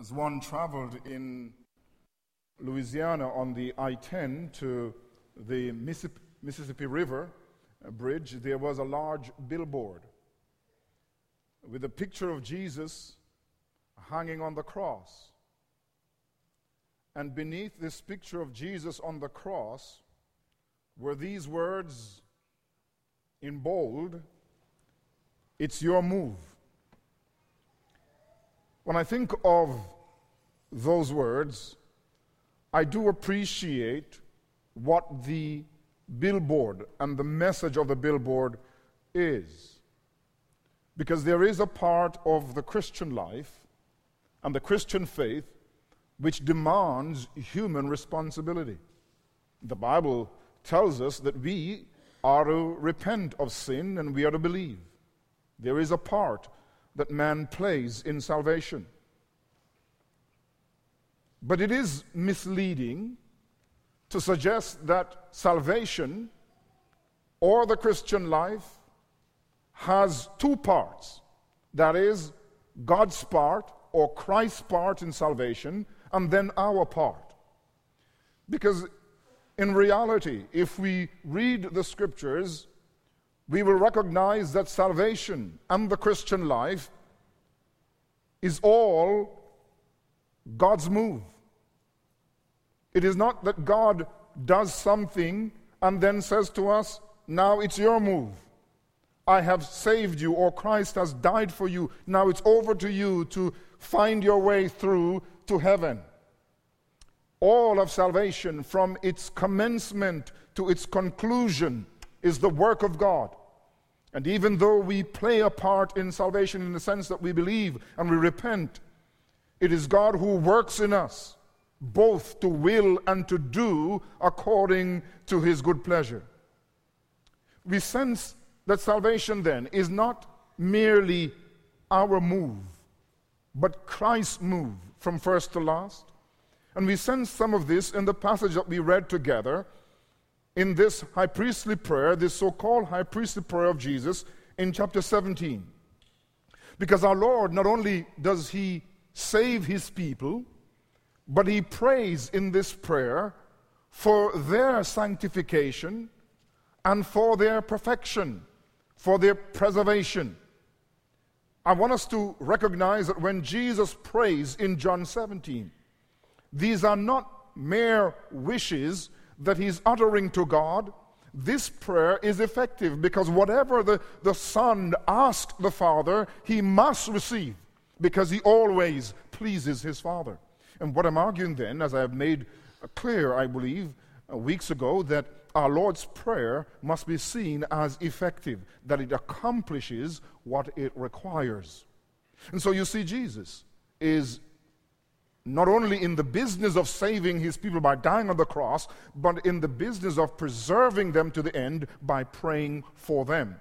As one traveled in Louisiana on the I 10 to the Mississippi River uh, bridge, there was a large billboard with a picture of Jesus hanging on the cross. And beneath this picture of Jesus on the cross were these words in bold It's your move. When I think of those words, I do appreciate what the billboard and the message of the billboard is. Because there is a part of the Christian life and the Christian faith which demands human responsibility. The Bible tells us that we are to repent of sin and we are to believe. There is a part that man plays in salvation. But it is misleading to suggest that salvation or the Christian life has two parts that is, God's part or Christ's part in salvation, and then our part. Because in reality, if we read the scriptures, we will recognize that salvation and the Christian life is all God's move. It is not that God does something and then says to us, Now it's your move. I have saved you, or Christ has died for you. Now it's over to you to find your way through to heaven. All of salvation, from its commencement to its conclusion, is the work of God. And even though we play a part in salvation in the sense that we believe and we repent, it is God who works in us both to will and to do according to his good pleasure. We sense that salvation then is not merely our move, but Christ's move from first to last. And we sense some of this in the passage that we read together in this high priestly prayer, this so called high priestly prayer of Jesus in chapter 17. Because our Lord, not only does He save His people, but He prays in this prayer for their sanctification and for their perfection, for their preservation. I want us to recognize that when Jesus prays in John 17, these are not mere wishes that he's uttering to God, this prayer is effective because whatever the, the Son asks the Father, he must receive because he always pleases his Father. And what I'm arguing then, as I have made clear, I believe, uh, weeks ago, that our Lord's Prayer must be seen as effective, that it accomplishes what it requires. And so you see, Jesus is not only in the business of saving his people by dying on the cross, but in the business of preserving them to the end by praying for them.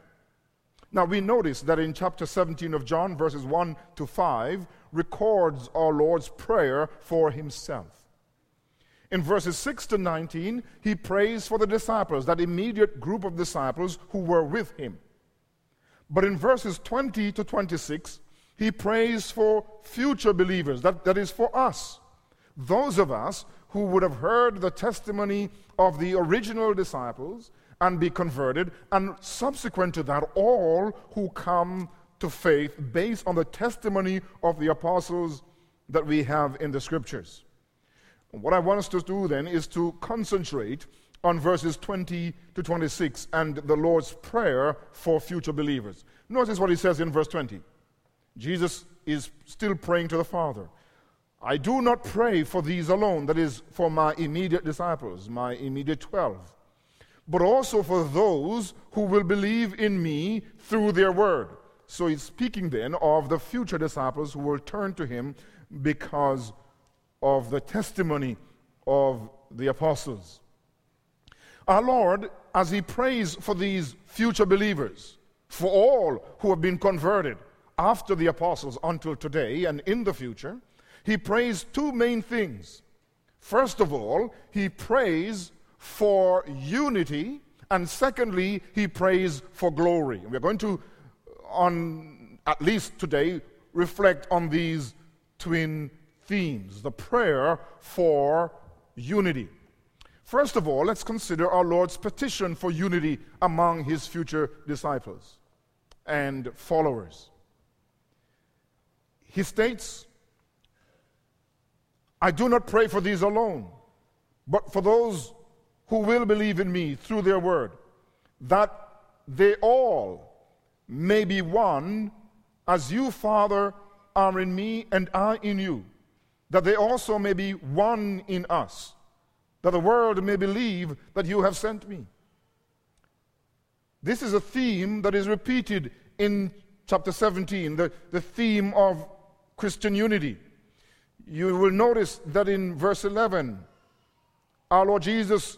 Now, we notice that in chapter 17 of John, verses 1 to 5, records our Lord's prayer for himself. In verses 6 to 19, he prays for the disciples, that immediate group of disciples who were with him. But in verses 20 to 26, he prays for future believers, that, that is for us. Those of us who would have heard the testimony of the original disciples and be converted, and subsequent to that, all who come to faith based on the testimony of the apostles that we have in the scriptures. What I want us to do then is to concentrate on verses 20 to 26 and the Lord's Prayer for future believers. Notice what he says in verse 20. Jesus is still praying to the Father. I do not pray for these alone, that is, for my immediate disciples, my immediate twelve, but also for those who will believe in me through their word. So he's speaking then of the future disciples who will turn to him because of the testimony of the apostles. Our Lord, as he prays for these future believers, for all who have been converted, after the apostles until today and in the future, he prays two main things. First of all, he prays for unity, and secondly, he prays for glory. We're going to, uh, on at least today, reflect on these twin themes, the prayer for unity. First of all, let's consider our Lord's petition for unity among his future disciples and followers. He states, I do not pray for these alone, but for those who will believe in me through their word, that they all may be one, as you, Father, are in me and I in you, that they also may be one in us, that the world may believe that you have sent me. This is a theme that is repeated in chapter 17, the, the theme of Christian unity. You will notice that in verse 11, our Lord Jesus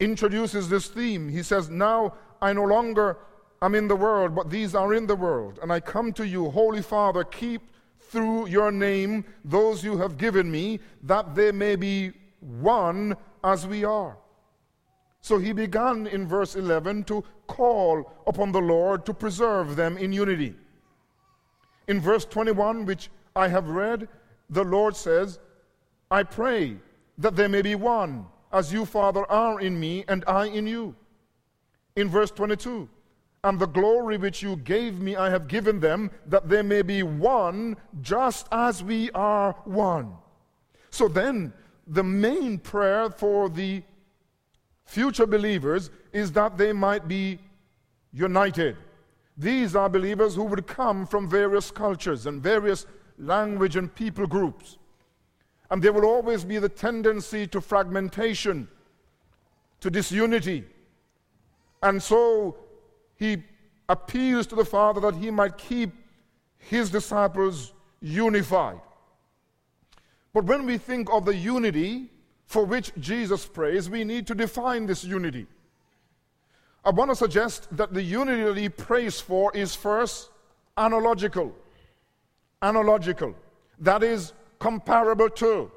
introduces this theme. He says, Now I no longer am in the world, but these are in the world. And I come to you, Holy Father, keep through your name those you have given me, that they may be one as we are. So he began in verse 11 to call upon the Lord to preserve them in unity. In verse 21, which I have read, the Lord says, I pray that they may be one, as you, Father, are in me and I in you. In verse 22, and the glory which you gave me I have given them, that they may be one, just as we are one. So then, the main prayer for the future believers is that they might be united. These are believers who would come from various cultures and various language and people groups. And there will always be the tendency to fragmentation, to disunity. And so he appeals to the Father that he might keep his disciples unified. But when we think of the unity for which Jesus prays, we need to define this unity. I want to suggest that the unity that he prays for is first analogical. Analogical. That is comparable to.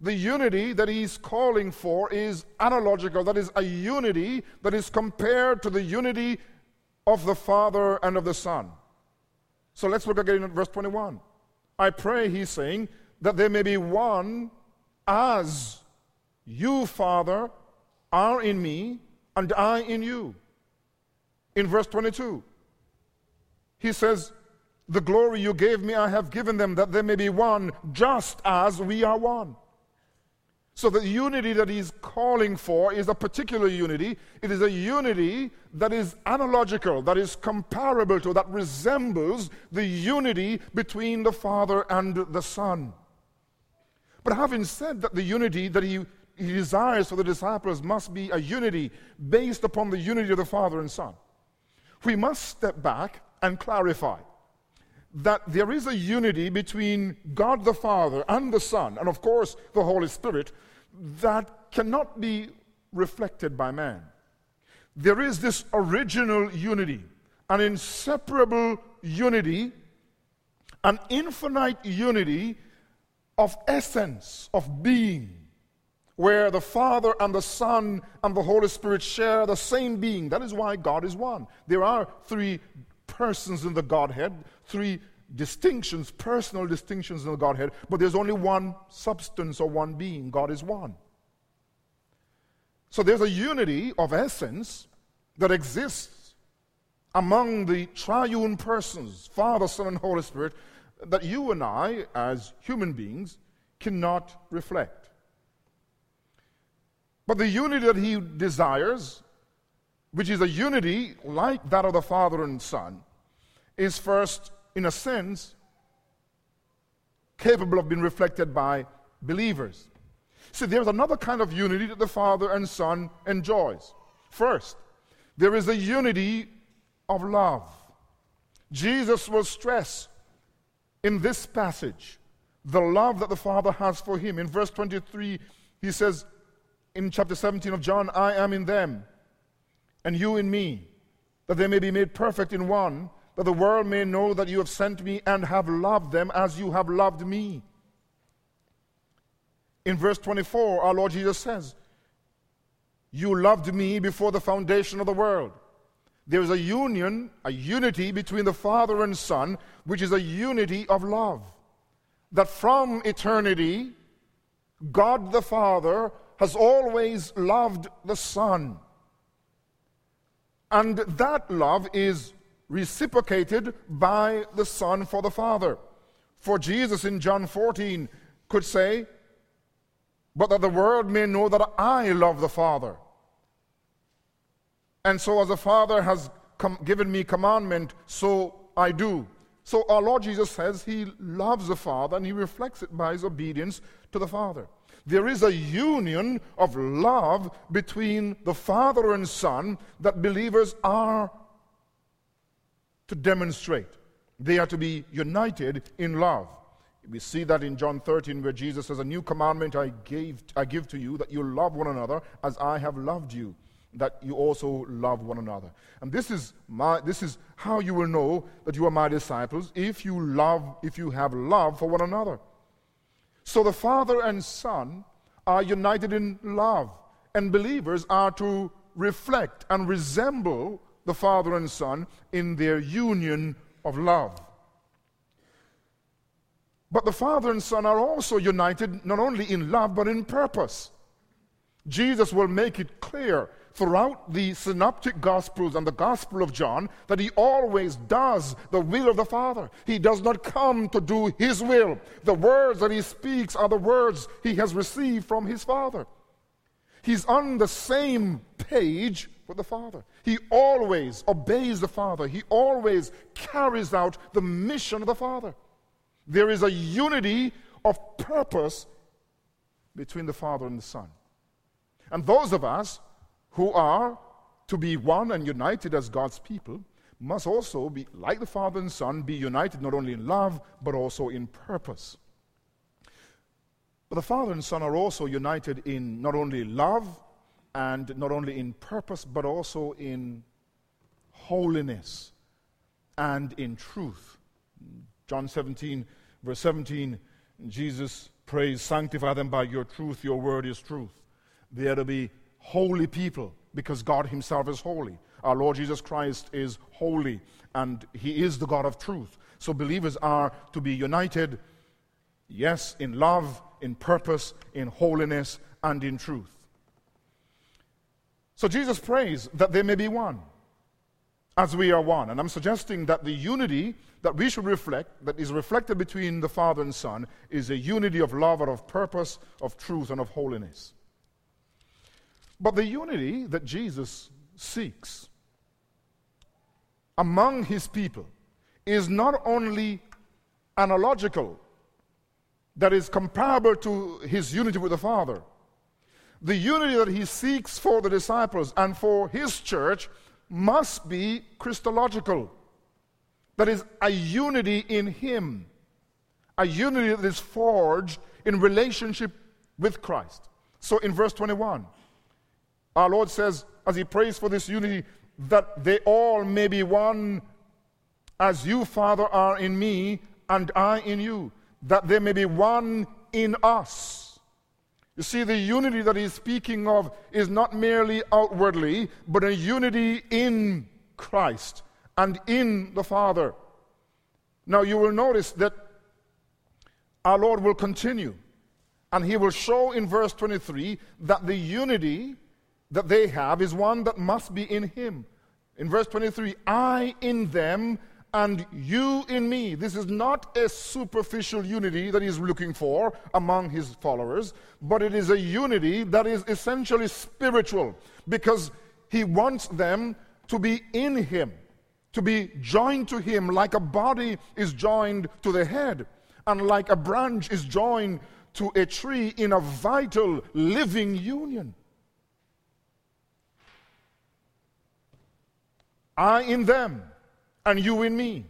The unity that he's calling for is analogical. That is a unity that is compared to the unity of the Father and of the Son. So let's look again at verse 21. I pray, he's saying, that there may be one as you, Father, are in me and I in you. In verse 22, he says, The glory you gave me, I have given them, that they may be one, just as we are one. So the unity that he's calling for is a particular unity. It is a unity that is analogical, that is comparable to, that resembles the unity between the Father and the Son. But having said that the unity that he, he desires for the disciples must be a unity based upon the unity of the Father and Son, we must step back and clarify that there is a unity between God the Father and the Son, and of course the Holy Spirit, that cannot be reflected by man. There is this original unity, an inseparable unity, an infinite unity of essence, of being, where the Father and the Son and the Holy Spirit share the same being. That is why God is one. There are three persons in the Godhead, three distinctions, personal distinctions in the Godhead, but there's only one substance or one being. God is one. So there's a unity of essence that exists among the triune persons, Father, Son, and Holy Spirit, that you and I, as human beings, cannot reflect. But the unity that he desires, which is a unity like that of the Father and Son, is first, in a sense, capable of being reflected by believers. See, there's another kind of unity that the Father and Son enjoys. First, there is a unity of love. Jesus will stress in this passage the love that the Father has for him. In verse 23, he says, in chapter 17 of John, I am in them, and you in me, that they may be made perfect in one, that the world may know that you have sent me and have loved them as you have loved me. In verse 24, our Lord Jesus says, You loved me before the foundation of the world. There is a union, a unity between the Father and Son, which is a unity of love. that from eternity, God the Father has always loved the Son. And that love is reciprocated by the Son for the Father. For Jesus in John 14 could say, But that the world may know that I love the Father. And so, as the Father has com- given me commandment, so I do. So, our Lord Jesus says he loves the Father and he reflects it by his obedience to the Father. There is a union of love between the Father and Son that believers are to demonstrate. They are to be united in love. We see that in John 13, where Jesus says, A new commandment I, gave, I give to you, that you love one another as I have loved you that you also love one another. And this is, my, this is how you will know that you are my disciples if you love, if you have love for one another. So the Father and Son are united in love, and believers are to reflect and resemble the Father and Son in their union of love. But the Father and Son are also united not only in love but in purpose. Jesus will make it clear throughout the synoptic gospels and the gospel of John that he always does the will of the Father. He does not come to do his will. The words that he speaks are the words he has received from his Father. He's on the same page with the Father. He always obeys the Father. He always carries out the mission of the Father. There is a unity of purpose between the Father and the Son. And those of us who are to be one and united as God's people must also be, like the Father and Son, be united not only in love, but also in purpose. But the Father and Son are also united in not only love and not only in purpose, but also in holiness and in truth. John 17, verse 17, Jesus prays, Sanctify them by your truth, your word is truth. They are to be holy people because God Himself is holy. Our Lord Jesus Christ is holy and He is the God of truth. So believers are to be united, yes, in love, in purpose, in holiness, and in truth. So Jesus prays that they may be one as we are one. And I'm suggesting that the unity that we should reflect, that is reflected between the Father and Son, is a unity of love and of purpose, of truth, and of holiness. But the unity that Jesus seeks among his people is not only analogical, that is comparable to his unity with the Father. The unity that he seeks for the disciples and for his church must be Christological. That is, a unity in him, a unity that is forged in relationship with Christ. So in verse 21, our Lord says, as He prays for this unity, that they all may be one as you, Father, are in me and I in you, that they may be one in us. You see, the unity that he's speaking of is not merely outwardly, but a unity in Christ and in the Father. Now, you will notice that our Lord will continue, and he will show in verse 23 that the unity that they have is one that must be in him. In verse 23, I in them and you in me. This is not a superficial unity that he's looking for among his followers, but it is a unity that is essentially spiritual because he wants them to be in him, to be joined to him like a body is joined to the head, and like a branch is joined to a tree in a vital living union. I in them, and you in me.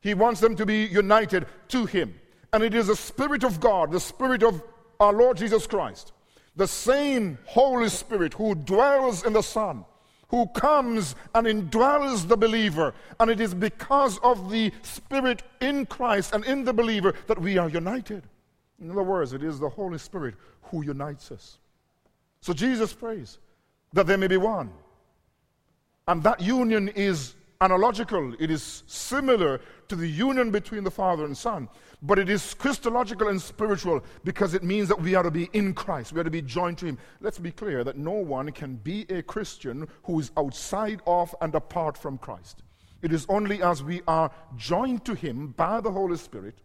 He wants them to be united to Him. And it is the Spirit of God, the Spirit of our Lord Jesus Christ, the same Holy Spirit who dwells in the Son, who comes and indwells the believer. And it is because of the Spirit in Christ and in the believer that we are united. In other words, it is the Holy Spirit who unites us. So Jesus prays that they may be one. And that union is analogical, it is similar to the union between the Father and Son, but it is Christological and spiritual because it means that we are to be in Christ, we are to be joined to Him. Let's be clear that no one can be a Christian who is outside of and apart from Christ. It is only as we are joined to Him by the Holy Spirit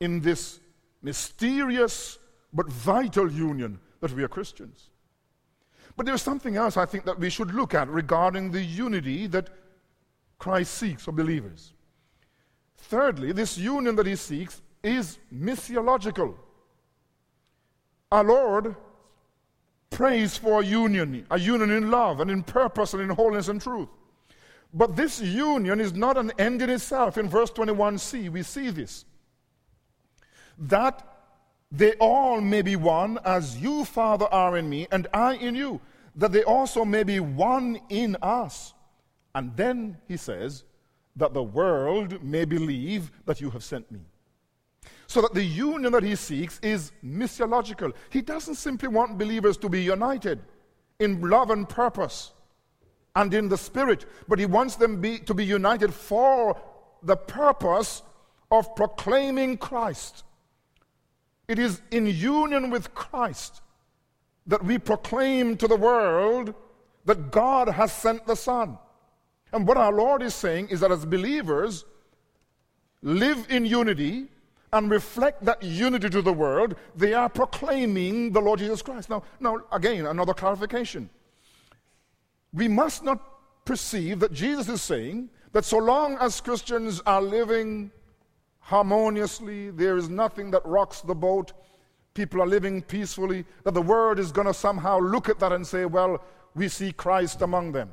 in this mysterious but vital union that we are Christians. But there's something else I think that we should look at regarding the unity that Christ seeks for believers. Thirdly, this union that he seeks is missiological. Our Lord prays for a union, a union in love and in purpose and in holiness and truth. But this union is not an end in itself. In verse 21c, we see this. That they all may be one, as you, Father, are in me, and I in you, that they also may be one in us. And then he says, that the world may believe that you have sent me. So that the union that he seeks is missiological. He doesn't simply want believers to be united in love and purpose and in the spirit, but he wants them be, to be united for the purpose of proclaiming Christ. It is in union with Christ that we proclaim to the world that God has sent the Son. And what our Lord is saying is that as believers, live in unity and reflect that unity to the world, they are proclaiming the Lord Jesus Christ. Now, now again, another clarification. We must not perceive that Jesus is saying that so long as Christians are living harmoniously, there is nothing that rocks the boat, people are living peacefully, that the world is going to somehow look at that and say, well, we see Christ among them.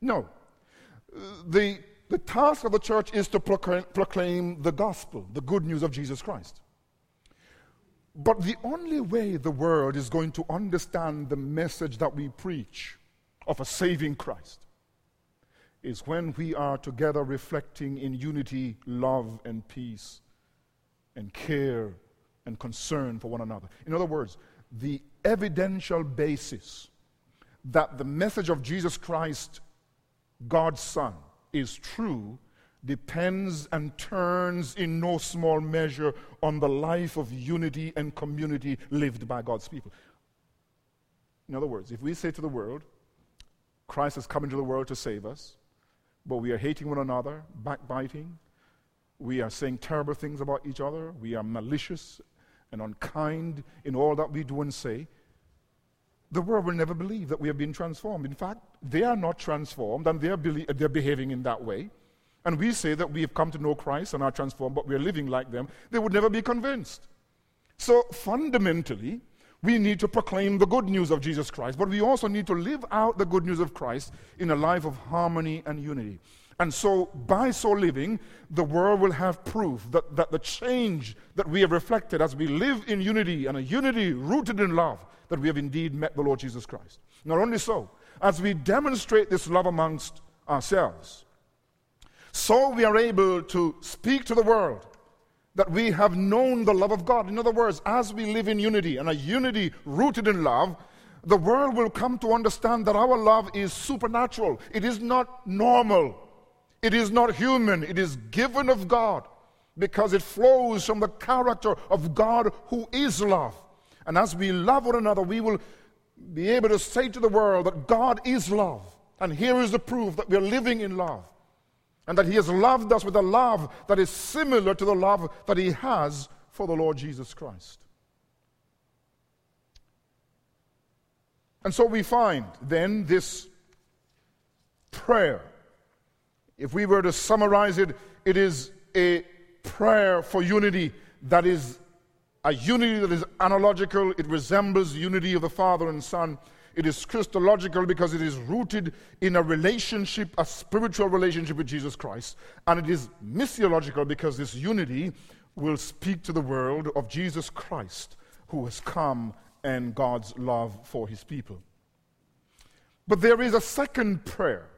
No the, the task of the church is to proclaim, proclaim the gospel, the good news of Jesus Christ. But the only way the world is going to understand the message that we preach of a saving Christ is when we are together reflecting in unity, love, and peace, and care and concern for one another. In other words, the evidential basis that the message of Jesus Christ God's Son is true depends and turns in no small measure on the life of unity and community lived by God's people. In other words, if we say to the world, Christ has come into the world to save us, but we are hating one another, backbiting, we are saying terrible things about each other, we are malicious and unkind in all that we do and say, the world will never believe that we have been transformed. In fact, they are not transformed and they're, they're behaving in that way. And we say that we have come to know Christ and are transformed, but we're living like them. They would never be convinced. So, fundamentally, we need to proclaim the good news of Jesus Christ, but we also need to live out the good news of Christ in a life of harmony and unity. And so, by so living, the world will have proof that, that the change that we have reflected as we live in unity and a unity rooted in love that we have indeed met the Lord Jesus Christ. Not only so, as we demonstrate this love amongst ourselves, so we are able to speak to the world that we have known the love of God. In other words, as we live in unity and a unity rooted in love, the world will come to understand that our love is supernatural. It is not normal. It is not human. It is given of God because it flows from the character of God who is love. And as we love one another, we will be able to say to the world that God is love. And here is the proof that we're living in love. And that He has loved us with a love that is similar to the love that He has for the Lord Jesus Christ. And so we find then this prayer. If we were to summarize it, it is a prayer for unity that is a unity that is analogical. It resembles unity of the Father and Son. It is Christological because it is rooted in a relationship, a spiritual relationship with Jesus Christ. And it is missiological because this unity will speak to the world of Jesus Christ who has come and God's love for his people. But there is a second prayer,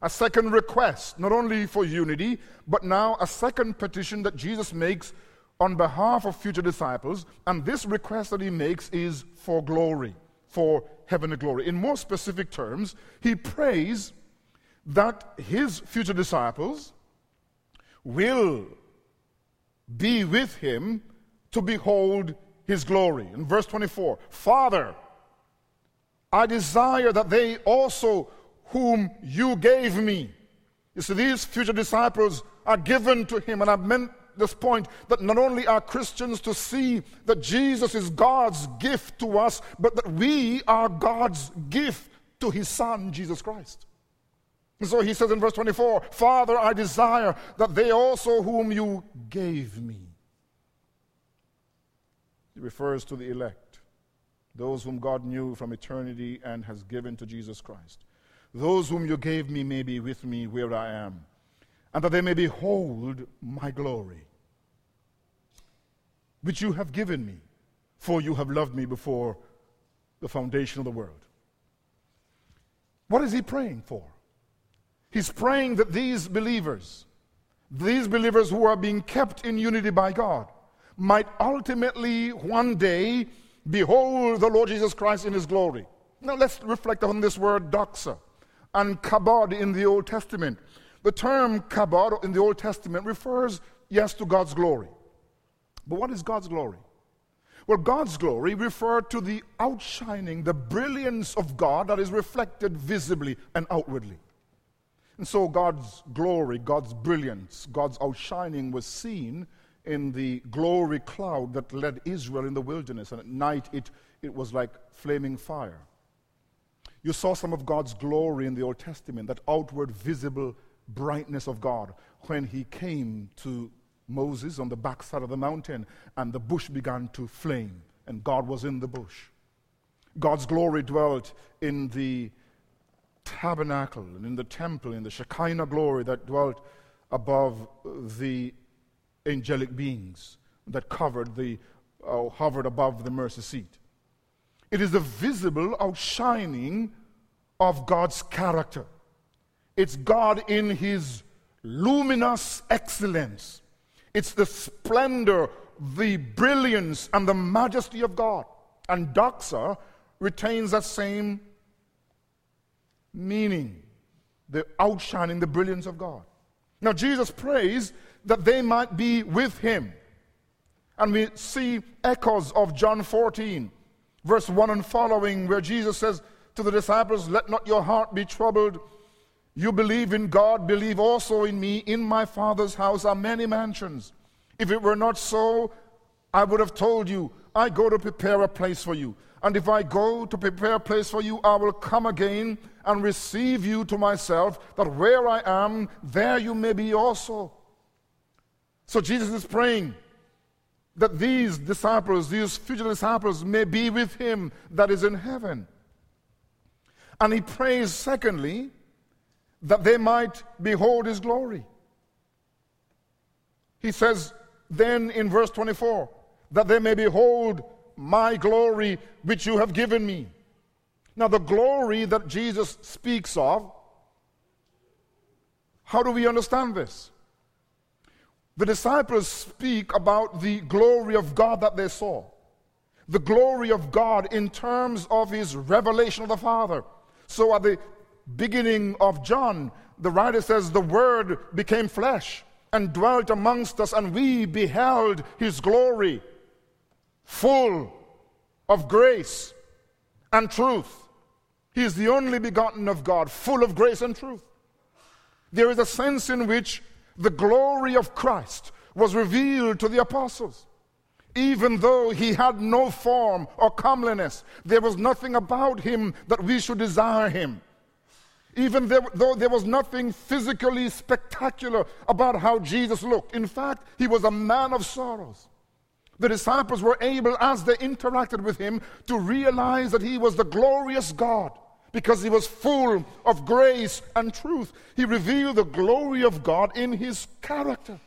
a second request, not only for unity, but now a second petition that Jesus makes on behalf of future disciples, and this request that he makes is for glory, for heavenly glory. In more specific terms, he prays that his future disciples will be with him to behold his glory. In verse 24, Father, I desire that they also whom you gave me. You see, these future disciples are given to him, and I've meant this point that not only are Christians to see that Jesus is God's gift to us, but that we are God's gift to his Son, Jesus Christ. And so he says in verse 24, Father, I desire that they also whom you gave me. He refers to the elect, those whom God knew from eternity and has given to Jesus Christ. Those whom you gave me may be with me where I am, and that they may behold my glory, which you have given me, for you have loved me before the foundation of the world. What is he praying for? He's praying that these believers, these believers who are being kept in unity by God, might ultimately one day behold the Lord Jesus Christ in his glory. Now let's reflect on this word doxa and kabod in the Old Testament. The term kabod in the Old Testament refers, yes, to God's glory. But what is God's glory? Well, God's glory referred to the outshining, the brilliance of God that is reflected visibly and outwardly. And so God's glory, God's brilliance, God's outshining was seen in the glory cloud that led Israel in the wilderness. And at night it, it was like flaming fire. You saw some of God's glory in the Old Testament, that outward visible brightness of God when he came to Moses on the backside of the mountain and the bush began to flame and God was in the bush. God's glory dwelt in the tabernacle and in the temple, in the Shekinah glory that dwelt above the angelic beings that covered the, uh, hovered above the mercy seat. It is the visible outshining of God's character. It's God in His luminous excellence. It's the splendor, the brilliance, and the majesty of God. And doxa retains that same meaning, the outshining, the brilliance of God. Now, Jesus prays that they might be with him. And we see echoes of John 14, verse 1 and following, where Jesus says to the disciples, Let not your heart be troubled. You believe in God, believe also in me. In my Father's house are many mansions. If it were not so, I would have told you, I go to prepare a place for you. And if I go to prepare a place for you, I will come again and receive you to myself, that where I am, there you may be also. So Jesus is praying that these disciples, these future disciples, may be with him that is in heaven. And he prays, secondly, that they might behold his glory. He says then in verse 24, that they may behold my glory which you have given me. Now, the glory that Jesus speaks of, how do we understand this? The disciples speak about the glory of God that they saw. The glory of God in terms of his revelation of the Father. So at the beginning of John, the writer says, The Word became flesh and dwelt amongst us, and we beheld his glory, full of grace and truth. He is the only begotten of God, full of grace and truth. There is a sense in which the glory of Christ was revealed to the apostles. Even though he had no form or comeliness, there was nothing about him that we should desire him. Even though there was nothing physically spectacular about how Jesus looked. In fact, he was a man of sorrows. The disciples were able, as they interacted with him, to realize that he was the glorious God because he was full of grace and truth. He revealed the glory of God in his character.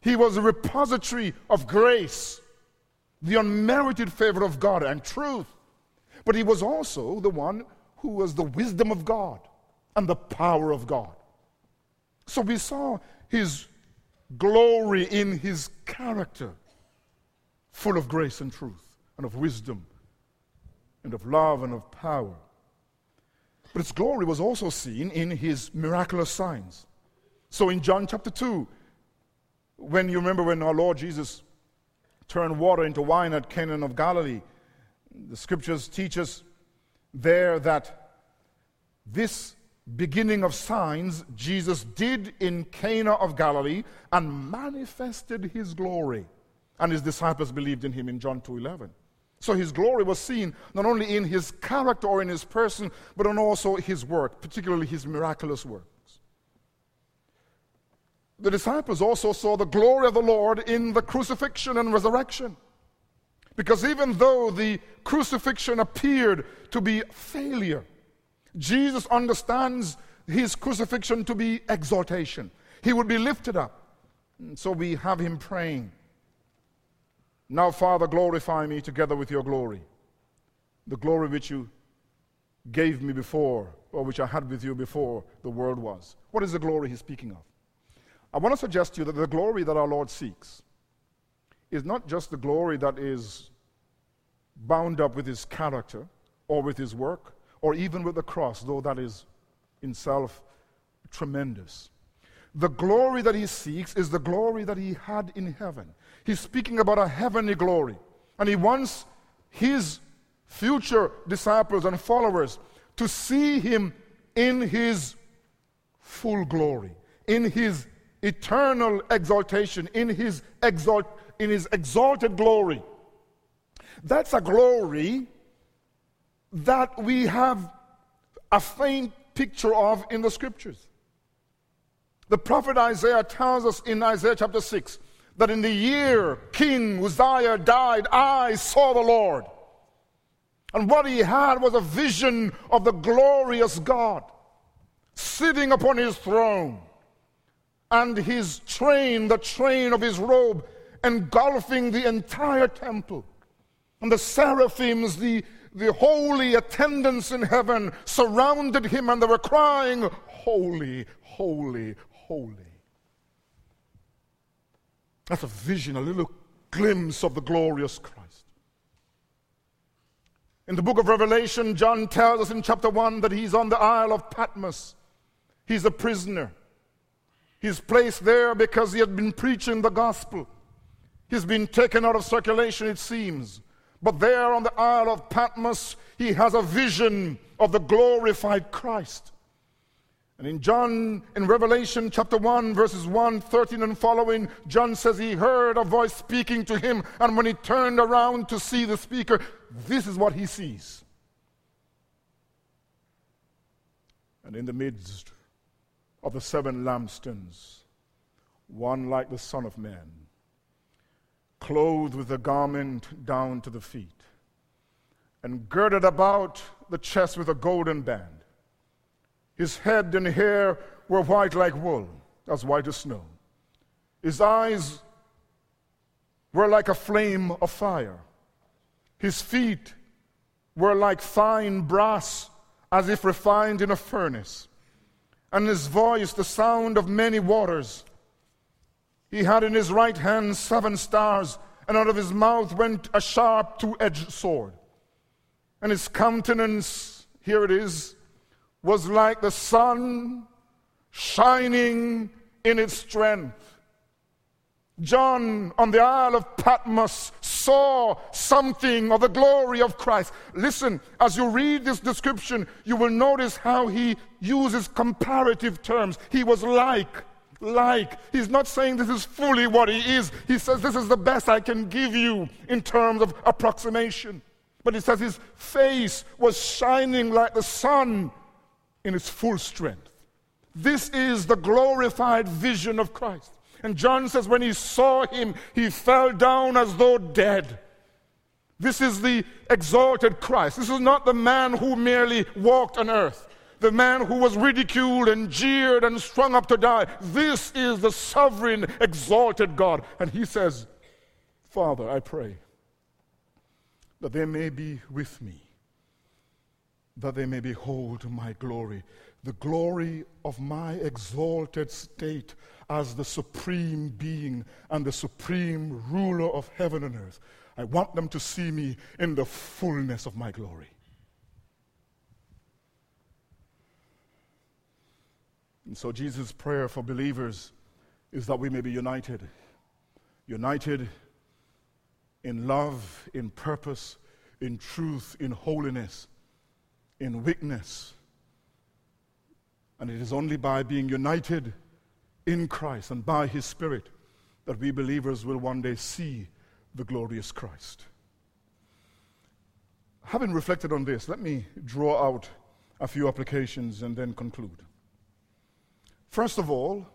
He was a repository of grace, the unmerited favor of God and truth. But he was also the one who was the wisdom of God and the power of God. So we saw his glory in his character, full of grace and truth and of wisdom and of love and of power. But its glory was also seen in his miraculous signs. So in John chapter 2, when you remember when our Lord Jesus turned water into wine at Cana of Galilee, the scriptures teach us there that this beginning of signs Jesus did in Cana of Galilee and manifested his glory. And his disciples believed in him in John 2:11. So his glory was seen not only in his character or in his person, but in also his work, particularly his miraculous works. The disciples also saw the glory of the Lord in the crucifixion and resurrection. Because even though the crucifixion appeared to be failure, Jesus understands his crucifixion to be exaltation. He would be lifted up. And so we have him praying. Now, Father, glorify me together with your glory, the glory which you gave me before, or which I had with you before the world was. What is the glory he's speaking of? I want to suggest to you that the glory that our Lord seeks is not just the glory that is bound up with his character or with his work or even with the cross, though that is in self tremendous. The glory that he seeks is the glory that he had in heaven. He's speaking about a heavenly glory. And he wants his future disciples and followers to see him in his full glory, in his eternal exaltation, in his, exalt, in his exalted glory. That's a glory that we have a faint picture of in the scriptures. The prophet Isaiah tells us in Isaiah chapter 6 that in the year King Uzziah died, I saw the Lord. And what he had was a vision of the glorious God sitting upon his throne and his train, the train of his robe, engulfing the entire temple. And the seraphims, the, the holy attendants in heaven, surrounded him and they were crying, Holy, holy, holy. That's a vision, a little glimpse of the glorious Christ. In the book of Revelation, John tells us in chapter 1 that he's on the Isle of Patmos. He's a prisoner. He's placed there because he had been preaching the gospel. He's been taken out of circulation, it seems. But there on the Isle of Patmos, he has a vision of the glorified Christ. And in John, in Revelation chapter 1, verses 1, 13 and following, John says he heard a voice speaking to him, and when he turned around to see the speaker, this is what he sees. And in the midst of the seven lampstands, one like the Son of Man, clothed with a garment down to the feet, and girded about the chest with a golden band. His head and hair were white like wool, as white as snow. His eyes were like a flame of fire. His feet were like fine brass, as if refined in a furnace and his voice the sound of many waters. He had in his right hand seven stars, and out of his mouth went a sharp two edged sword. And his countenance, here it is, was like the sun shining in its strength. John on the Isle of Patmos saw something of the glory of Christ. Listen, as you read this description, you will notice how he uses comparative terms. He was like, like. He's not saying this is fully what he is. He says this is the best I can give you in terms of approximation. But he says his face was shining like the sun in its full strength. This is the glorified vision of Christ. And John says, when he saw him, he fell down as though dead. This is the exalted Christ. This is not the man who merely walked on earth, the man who was ridiculed and jeered and strung up to die. This is the sovereign, exalted God. And he says, Father, I pray that they may be with me, that they may behold my glory, the glory of my exalted state as the supreme being and the supreme ruler of heaven and earth. I want them to see me in the fullness of my glory. And so Jesus' prayer for believers is that we may be united. United in love, in purpose, in truth, in holiness, in weakness. And it is only by being united in Christ and by His Spirit that we believers will one day see the glorious Christ. Having reflected on this, let me draw out a few applications and then conclude. First of all,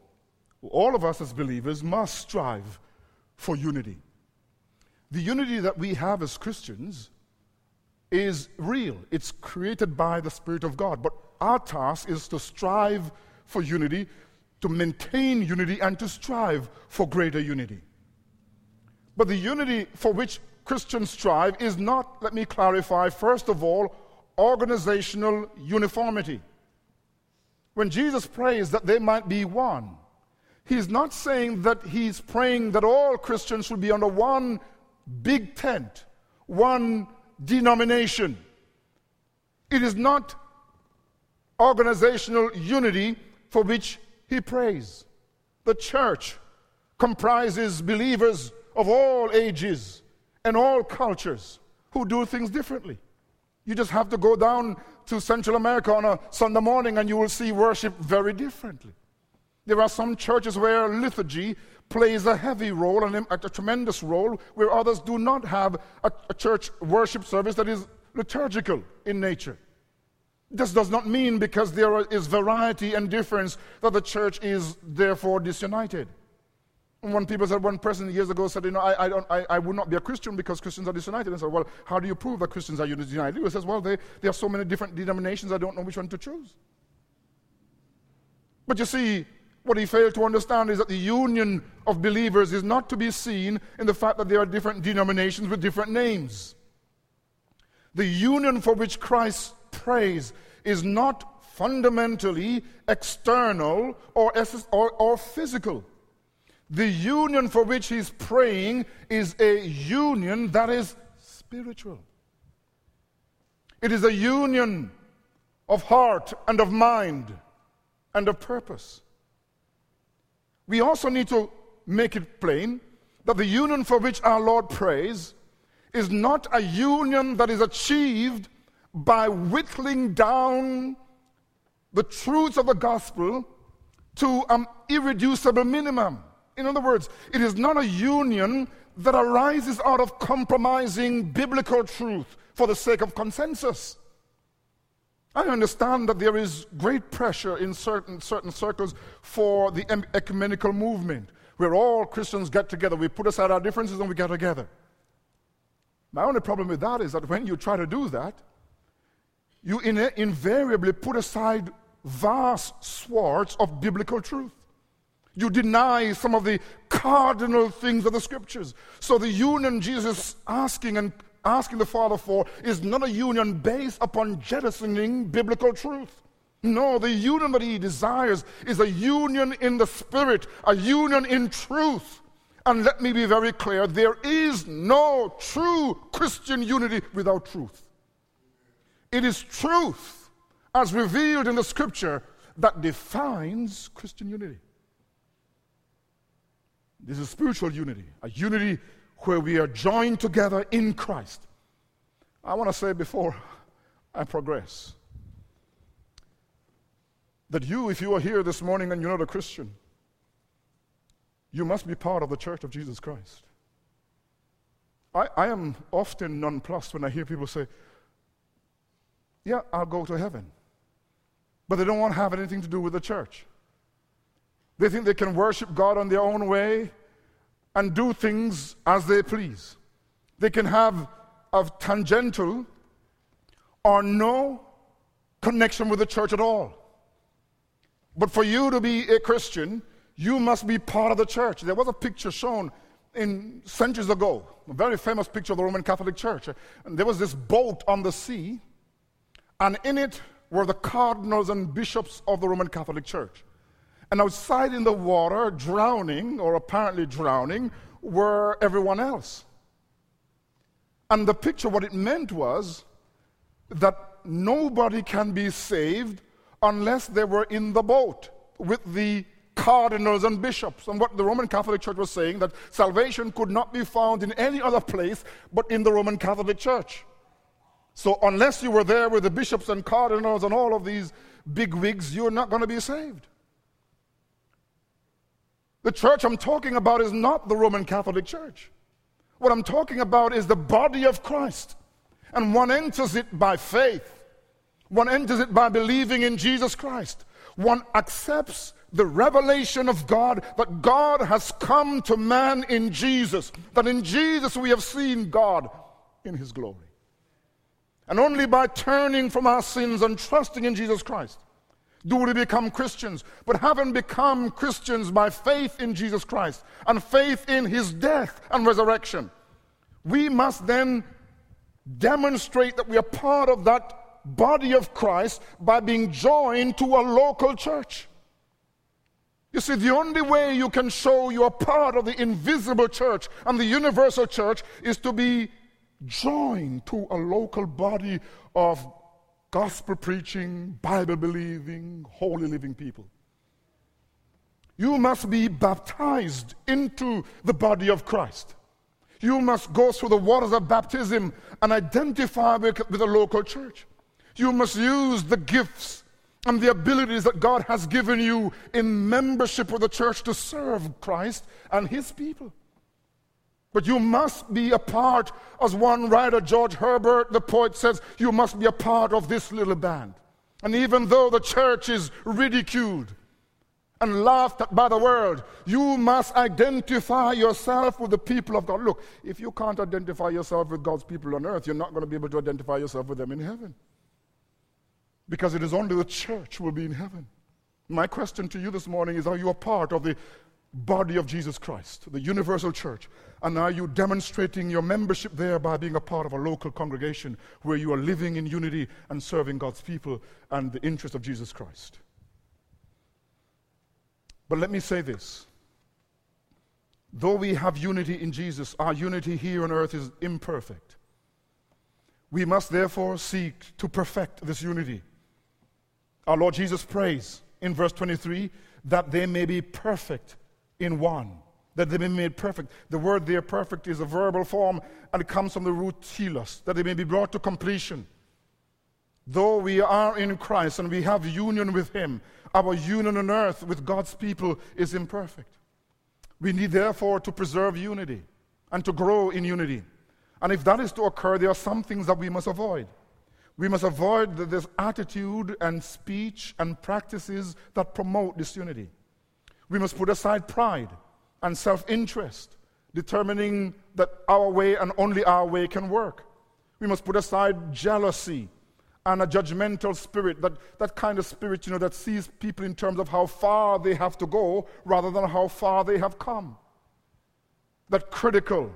all of us as believers must strive for unity. The unity that we have as Christians is real, it's created by the Spirit of God. But our task is to strive for unity, to maintain unity, and to strive for greater unity. But the unity for which Christians strive is not, let me clarify, first of all, organizational uniformity. When Jesus prays that they might be one, he's not saying that he's praying that all Christians should be under one big tent, one denomination. It is not organizational unity for which he prays. The church comprises believers of all ages and all cultures who do things differently. You just have to go down to Central America on a Sunday morning and you will see worship very differently. There are some churches where liturgy plays a heavy role and a, tremendous role, where others do not have a, a church worship service that is liturgical in nature. This does not mean because there is variety and difference that the church is therefore disunited. When people said, one person years ago said, you know, I, I, don't, I, I would not be a Christian because Christians are disunited. And I said, well, how do you prove that Christians are disunited? He says, well, they, there are so many different denominations, I don't know which one to choose. But you see, what he failed to understand is that the union of believers is not to be seen in the fact that there are different denominations with different names. The union for which Christ prays is not fundamentally external or, or, or physical. The union for which he's praying is a union that is spiritual. It is a union of heart and of mind and of purpose. We also need to make it plain that the union for which our Lord prays is not a union that is achieved by whittling down the truths of the gospel to an irreducible minimum. In other words, it is not a union that arises out of compromising biblical truth for the sake of consensus. I understand that there is great pressure in certain, certain circles for the ecumenical movement, where all Christians get together. We put aside our differences and we get together. My only problem with that is that when you try to do that, you in- invariably put aside vast swaths of biblical truth. You deny some of the cardinal things of the scriptures. So the union Jesus asking and asking the Father for is not a union based upon jettisoning biblical truth. No, the union that he desires is a union in the Spirit, a union in truth. And let me be very clear there is no true Christian unity without truth. It is truth, as revealed in the Scripture, that defines Christian unity. This is spiritual unity, a unity where we are joined together in Christ. I want to say before I progress that you, if you are here this morning and you're not a Christian, you must be part of the church of Jesus Christ. I, I am often nonplussed when I hear people say, Yeah, I'll go to heaven. But they don't want to have anything to do with the church. They think they can worship God on their own way and do things as they please. They can have a tangential or no connection with the church at all. But for you to be a Christian, you must be part of the church. There was a picture shown in centuries ago, a very famous picture of the Roman Catholic Church. And there was this boat on the sea, and in it were the cardinals and bishops of the Roman Catholic Church. And outside in the water, drowning, or apparently drowning, were everyone else. And the picture, what it meant was that nobody can be saved unless they were in the boat with the cardinals and bishops. And what the Roman Catholic Church was saying that salvation could not be found in any other place but in the Roman Catholic Church. So unless you were there with the bishops and cardinals and all of these big wigs, you're not going to be saved. The church I'm talking about is not the Roman Catholic Church. What I'm talking about is the body of Christ. And one enters it by faith. One enters it by believing in Jesus Christ. One accepts the revelation of God that God has come to man in Jesus, that in Jesus we have seen God in his glory. And only by turning from our sins and trusting in Jesus Christ do we become Christians. But having become Christians by faith in Jesus Christ and faith in his death and resurrection, we must then demonstrate that we are part of that body of Christ by being joined to a local church. You see, the only way you can show you are part of the invisible church and the universal church is to be joined to a local body of gospel preaching, Bible believing, holy living people. You must be baptized into the body of Christ. You must go through the waters of baptism and identify with, with a local church. You must use the gifts and the abilities that God has given you in membership with the church to serve Christ and his people. But you must be a part, as one writer, George Herbert, the poet, says, you must be a part of this little band. And even though the church is ridiculed and laughed at by the world, you must identify yourself with the people of God. Look, if you can't identify yourself with God's people on earth, you're not going to be able to identify yourself with them in heaven because it is only the church will be in heaven. My question to you this morning is Are you a part of the body of Jesus Christ, the universal church? And are you demonstrating your membership there by being a part of a local congregation where you are living in unity and serving God's people and the interest of Jesus Christ? But let me say this. Though we have unity in Jesus, our unity here on earth is imperfect. We must therefore seek to perfect this unity our Lord Jesus prays in verse 23 that they may be perfect in one, that they may be made perfect. The word there, perfect, is a verbal form and it comes from the root telos, that they may be brought to completion. Though we are in Christ and we have union with Him, our union on earth with God's people is imperfect. We need therefore to preserve unity and to grow in unity. And if that is to occur, there are some things that we must avoid. We must avoid this attitude and speech and practices that promote disunity. We must put aside pride and self interest, determining that our way and only our way can work. We must put aside jealousy and a judgmental spirit, that, that kind of spirit, you know, that sees people in terms of how far they have to go rather than how far they have come. That critical,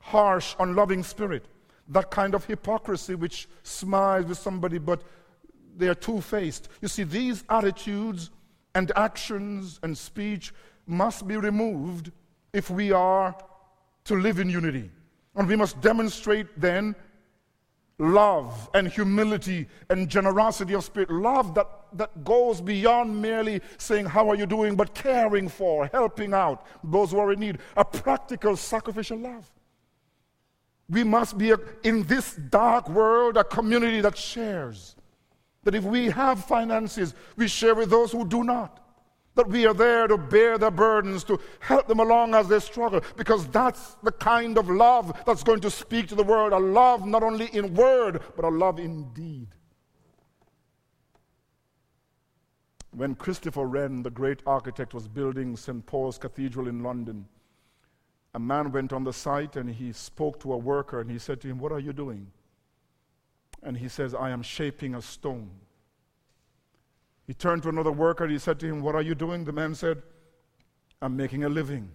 harsh, unloving spirit that kind of hypocrisy which smiles with somebody, but they are two faced. You see, these attitudes and actions and speech must be removed if we are to live in unity. And we must demonstrate then love and humility and generosity of spirit. Love that, that goes beyond merely saying, How are you doing? but caring for, helping out those who are in need. A practical, sacrificial love. We must be, a, in this dark world, a community that shares. That if we have finances, we share with those who do not. That we are there to bear their burdens, to help them along as they struggle, because that's the kind of love that's going to speak to the world. A love not only in word, but a love in deed. When Christopher Wren, the great architect, was building St. Paul's Cathedral in London, a man went on the site and he spoke to a worker and he said to him, What are you doing? And he says, I am shaping a stone. He turned to another worker and he said to him, What are you doing? The man said, I'm making a living.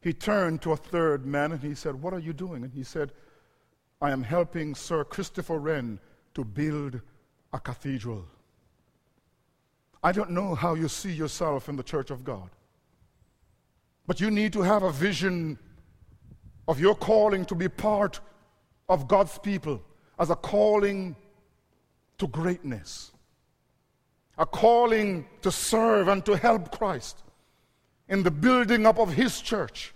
He turned to a third man and he said, What are you doing? And he said, I am helping Sir Christopher Wren to build a cathedral. I don't know how you see yourself in the church of God. But you need to have a vision of your calling to be part of God's people as a calling to greatness. a calling to serve and to help Christ in the building up of His church,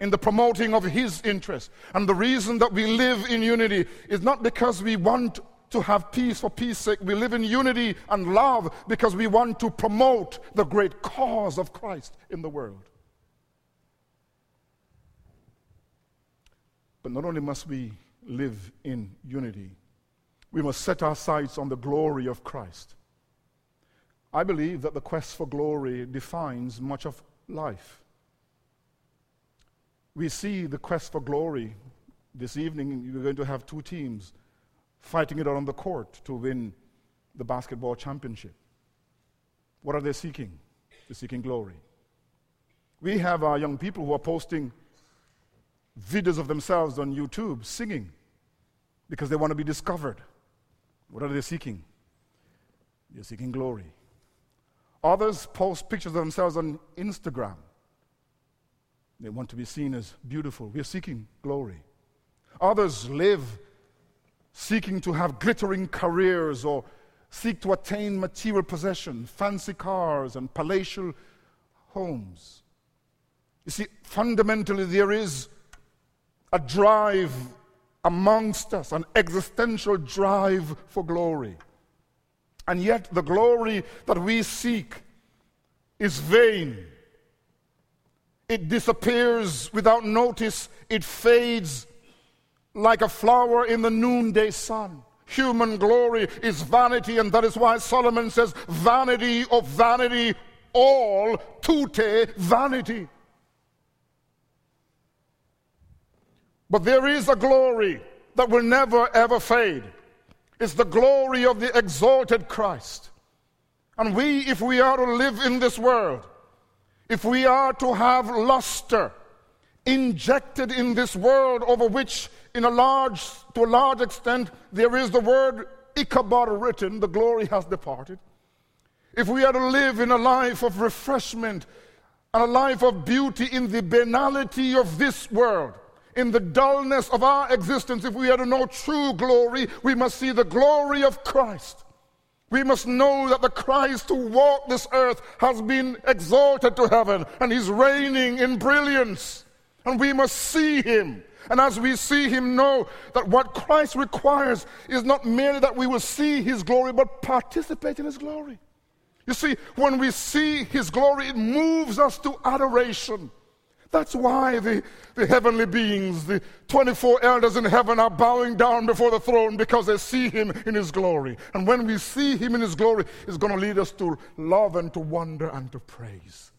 in the promoting of His interests. And the reason that we live in unity is not because we want to have peace for peace sake. We live in unity and love because we want to promote the great cause of Christ in the world. But not only must we live in unity, we must set our sights on the glory of Christ. I believe that the quest for glory defines much of life. We see the quest for glory. This evening, you're going to have two teams fighting it out on the court to win the basketball championship. What are they seeking? They're seeking glory. We have our young people who are posting videos of themselves on YouTube singing because they want to be discovered. What are they seeking? They're seeking glory. Others post pictures of themselves on Instagram. They want to be seen as beautiful. We're seeking glory. Others live seeking to have glittering careers or seek to attain material possession, fancy cars, and palatial homes. You see, fundamentally, there is a drive amongst us, an existential drive for glory. And yet, the glory that we seek is vain. It disappears without notice, it fades like a flower in the noonday sun. Human glory is vanity, and that is why Solomon says, Vanity of vanity, all tute vanity. But there is a glory that will never ever fade. It's the glory of the exalted Christ. And we, if we are to live in this world, if we are to have luster injected in this world over which, in a large, to a large extent, there is the word Ichabod written, the glory has departed. If we are to live in a life of refreshment and a life of beauty in the banality of this world, in the dullness of our existence, if we are to know true glory, we must see the glory of Christ. We must know that the Christ who walked this earth has been exalted to heaven and he's reigning in brilliance. And we must see him. And as we see him, know that what Christ requires is not merely that we will see his glory, but participate in his glory. You see, when we see his glory, it moves us to adoration. That's why the, the heavenly beings, the 24 elders in heaven, are bowing down before the throne because they see him in his glory. And when we see him in his glory, it's going to lead us to love and to wonder and to praise.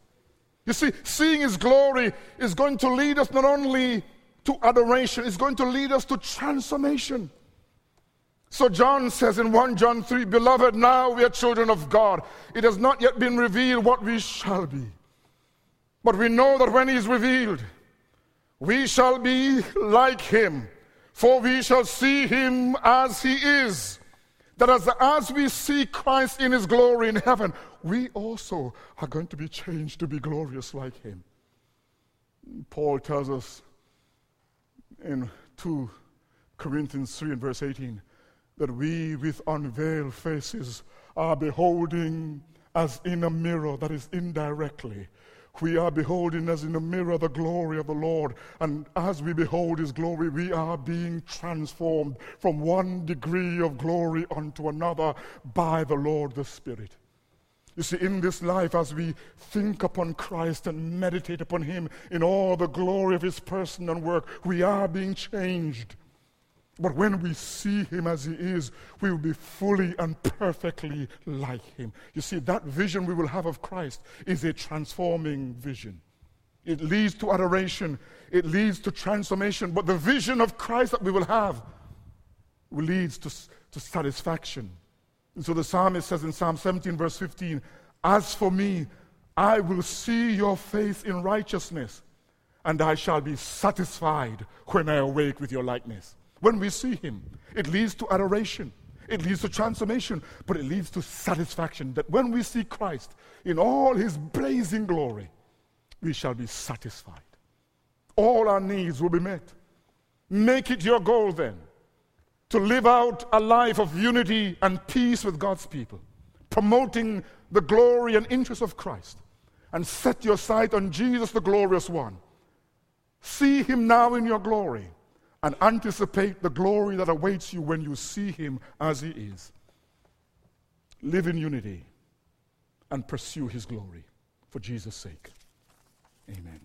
You see, seeing his glory is going to lead us not only to adoration, it's going to lead us to transformation. So John says in 1 John 3, Beloved, now we are children of God. It has not yet been revealed what we shall be. But we know that when he is revealed, we shall be like him, for we shall see him as he is. That as, as we see Christ in his glory in heaven, we also are going to be changed to be glorious like him. Paul tells us in 2 Corinthians 3 and verse 18 that we with unveiled faces are beholding as in a mirror, that is indirectly, we are beholding as in a mirror the glory of the Lord. And as we behold his glory, we are being transformed from one degree of glory unto another by the Lord the Spirit. You see, in this life, as we think upon Christ and meditate upon him in all the glory of his person and work, we are being changed. But when we see him as he is, we will be fully and perfectly like him. You see, that vision we will have of Christ is a transforming vision. It leads to adoration, it leads to transformation. But the vision of Christ that we will have leads to, to satisfaction. And so the psalmist says in Psalm 17, verse 15, As for me, I will see your face in righteousness, and I shall be satisfied when I awake with your likeness. When we see Him, it leads to adoration, it leads to transformation, but it leads to satisfaction. That when we see Christ in all His blazing glory, we shall be satisfied. All our needs will be met. Make it your goal then to live out a life of unity and peace with God's people, promoting the glory and interest of Christ, and set your sight on Jesus, the glorious one. See him now in your glory and anticipate the glory that awaits you when you see him as he is. Live in unity and pursue his glory for Jesus' sake. Amen.